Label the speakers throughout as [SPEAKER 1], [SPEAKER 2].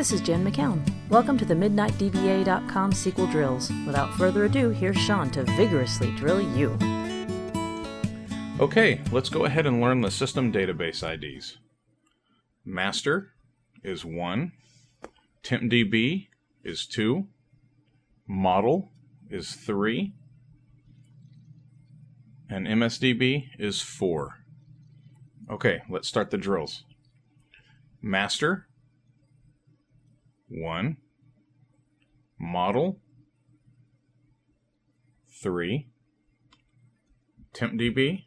[SPEAKER 1] This is Jen McCown. Welcome to the MidnightDBA.com SQL drills. Without further ado, here's Sean to vigorously drill you.
[SPEAKER 2] Okay, let's go ahead and learn the system database IDs. Master is 1, TempDB is 2, Model is 3, and MSDB is 4. Okay, let's start the drills. Master, 1. Model, 3. TempDB,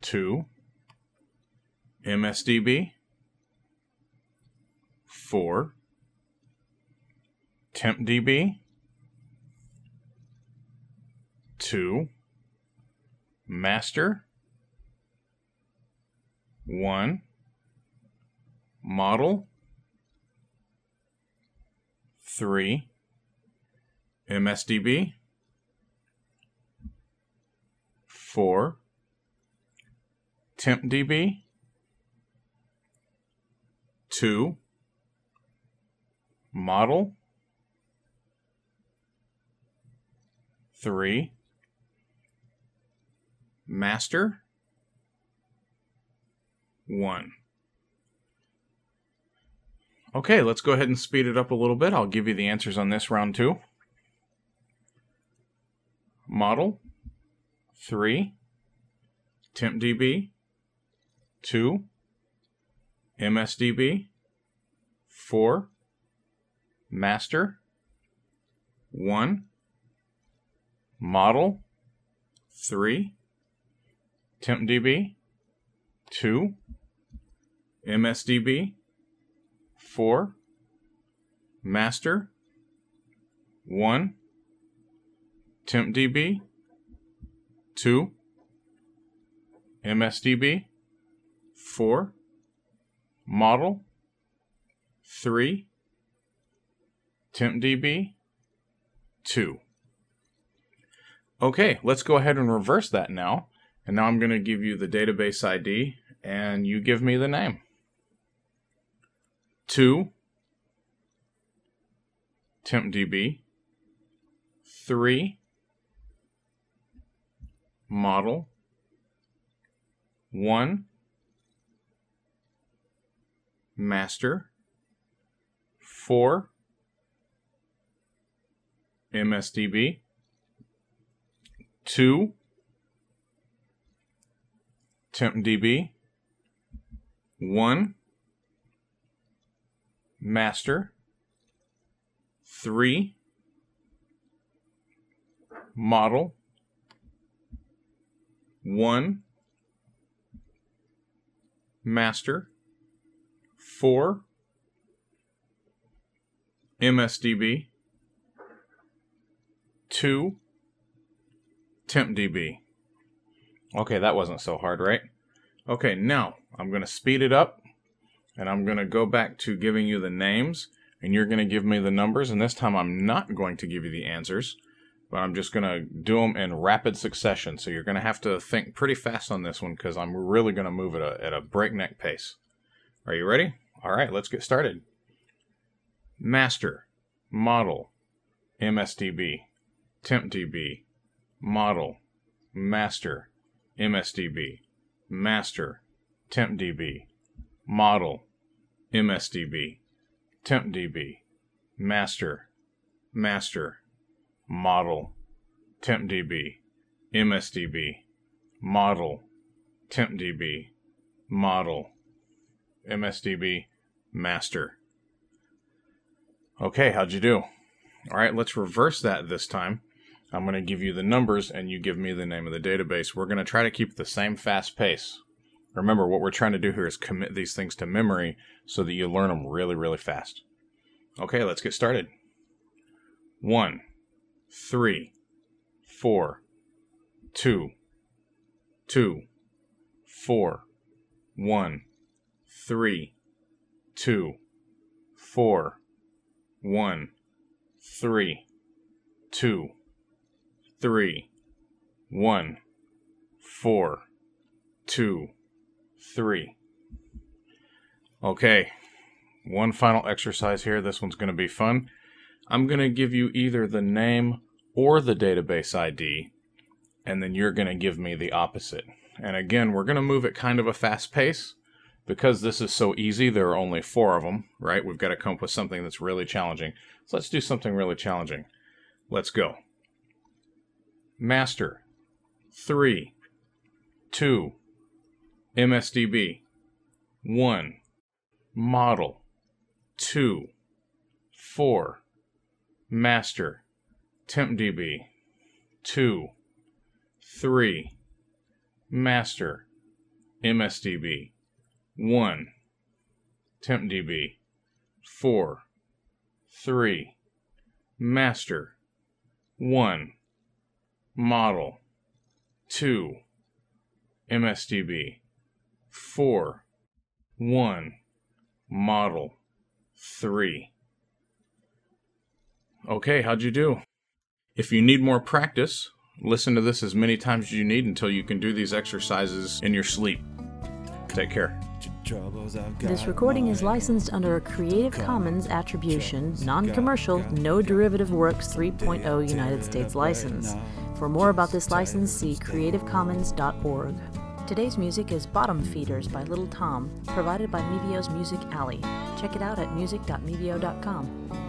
[SPEAKER 2] 2. MSDB, 4. TempDB, 2. Master, 1. Model, 3. MSDB, 4. TempDB, 2. Model, 3. Master, 1. Okay, let's go ahead and speed it up a little bit. I'll give you the answers on this round two. Model, 3. TempDB, 2. MSDB, 4. Master, 1. Model, 3. TempDB, 2. MSDB, 4. Master, 1. TempDB, 2. MSDB, 4. Model, 3. TempDB, 2. Okay, let's go ahead and reverse that now. And now I'm going to give you the database ID, and you give me the name. 2. TempDB. 3. Model. 1. Master. 4. MSDB. 2. TempDB. 1. Master. 3. Model. 1. Master. 4. MSDB. 2. TempDB. Okay, that wasn't so hard, right? Okay, now I'm going to speed it up and I'm going to go back to giving you the names and you're going to give me the numbers. And this time I'm not going to give you the answers, but I'm just going to do them in rapid succession. So you're going to have to think pretty fast on this one because I'm really going to move at a, at a breakneck pace. Are you ready? All right, let's get started. Master, model, MSDB, TempDB, model, master, MSDB, master, TempDB, model, MSDB, TempDB, master, master, model, TempDB, MSDB, model, TempDB, model, MSDB, master. Okay, how'd you do? All right, let's reverse that this time. I'm going to give you the numbers and you give me the name of the database. We're going to try to keep the same fast pace. Remember, what we're trying to do here is commit these things to memory so that you learn them really, really fast. Okay, let's get started. 1, 3, 4, 2, 2, 4, 1, 3, 2, 4, 1, 3, 2, 3, 1, 4, 2, 3. Okay, one final exercise here. This one's going to be fun. I'm going to give you either the name or the database ID, and then you're going to give me the opposite. And again, we're going to move at kind of a fast pace. Because this is so easy, there are only four of them, right? We've got to come up with something that's really challenging. So let's do something really challenging. Let's go. Master. Three. Two. MSDB. One. Model. Two. Four. Master. TempDB. Two. Three. Master. MSDB. 1. TempDB. 4. 3. Master. 1. Model. 2. MSDB. 4. 1. Model. 3. Okay, how'd you do? If you need more practice, listen to this as many times as you need until you can do these exercises in your sleep. Take care.
[SPEAKER 1] This recording is licensed under a Creative Commons Attribution, Non Commercial, No Derivative Works 3.0 United States license. For more about this license, see creativecommons.org. Today's music is Bottom Feeders by Little Tom, provided by Mevio's Music Alley. Check it out at music.mevio.com.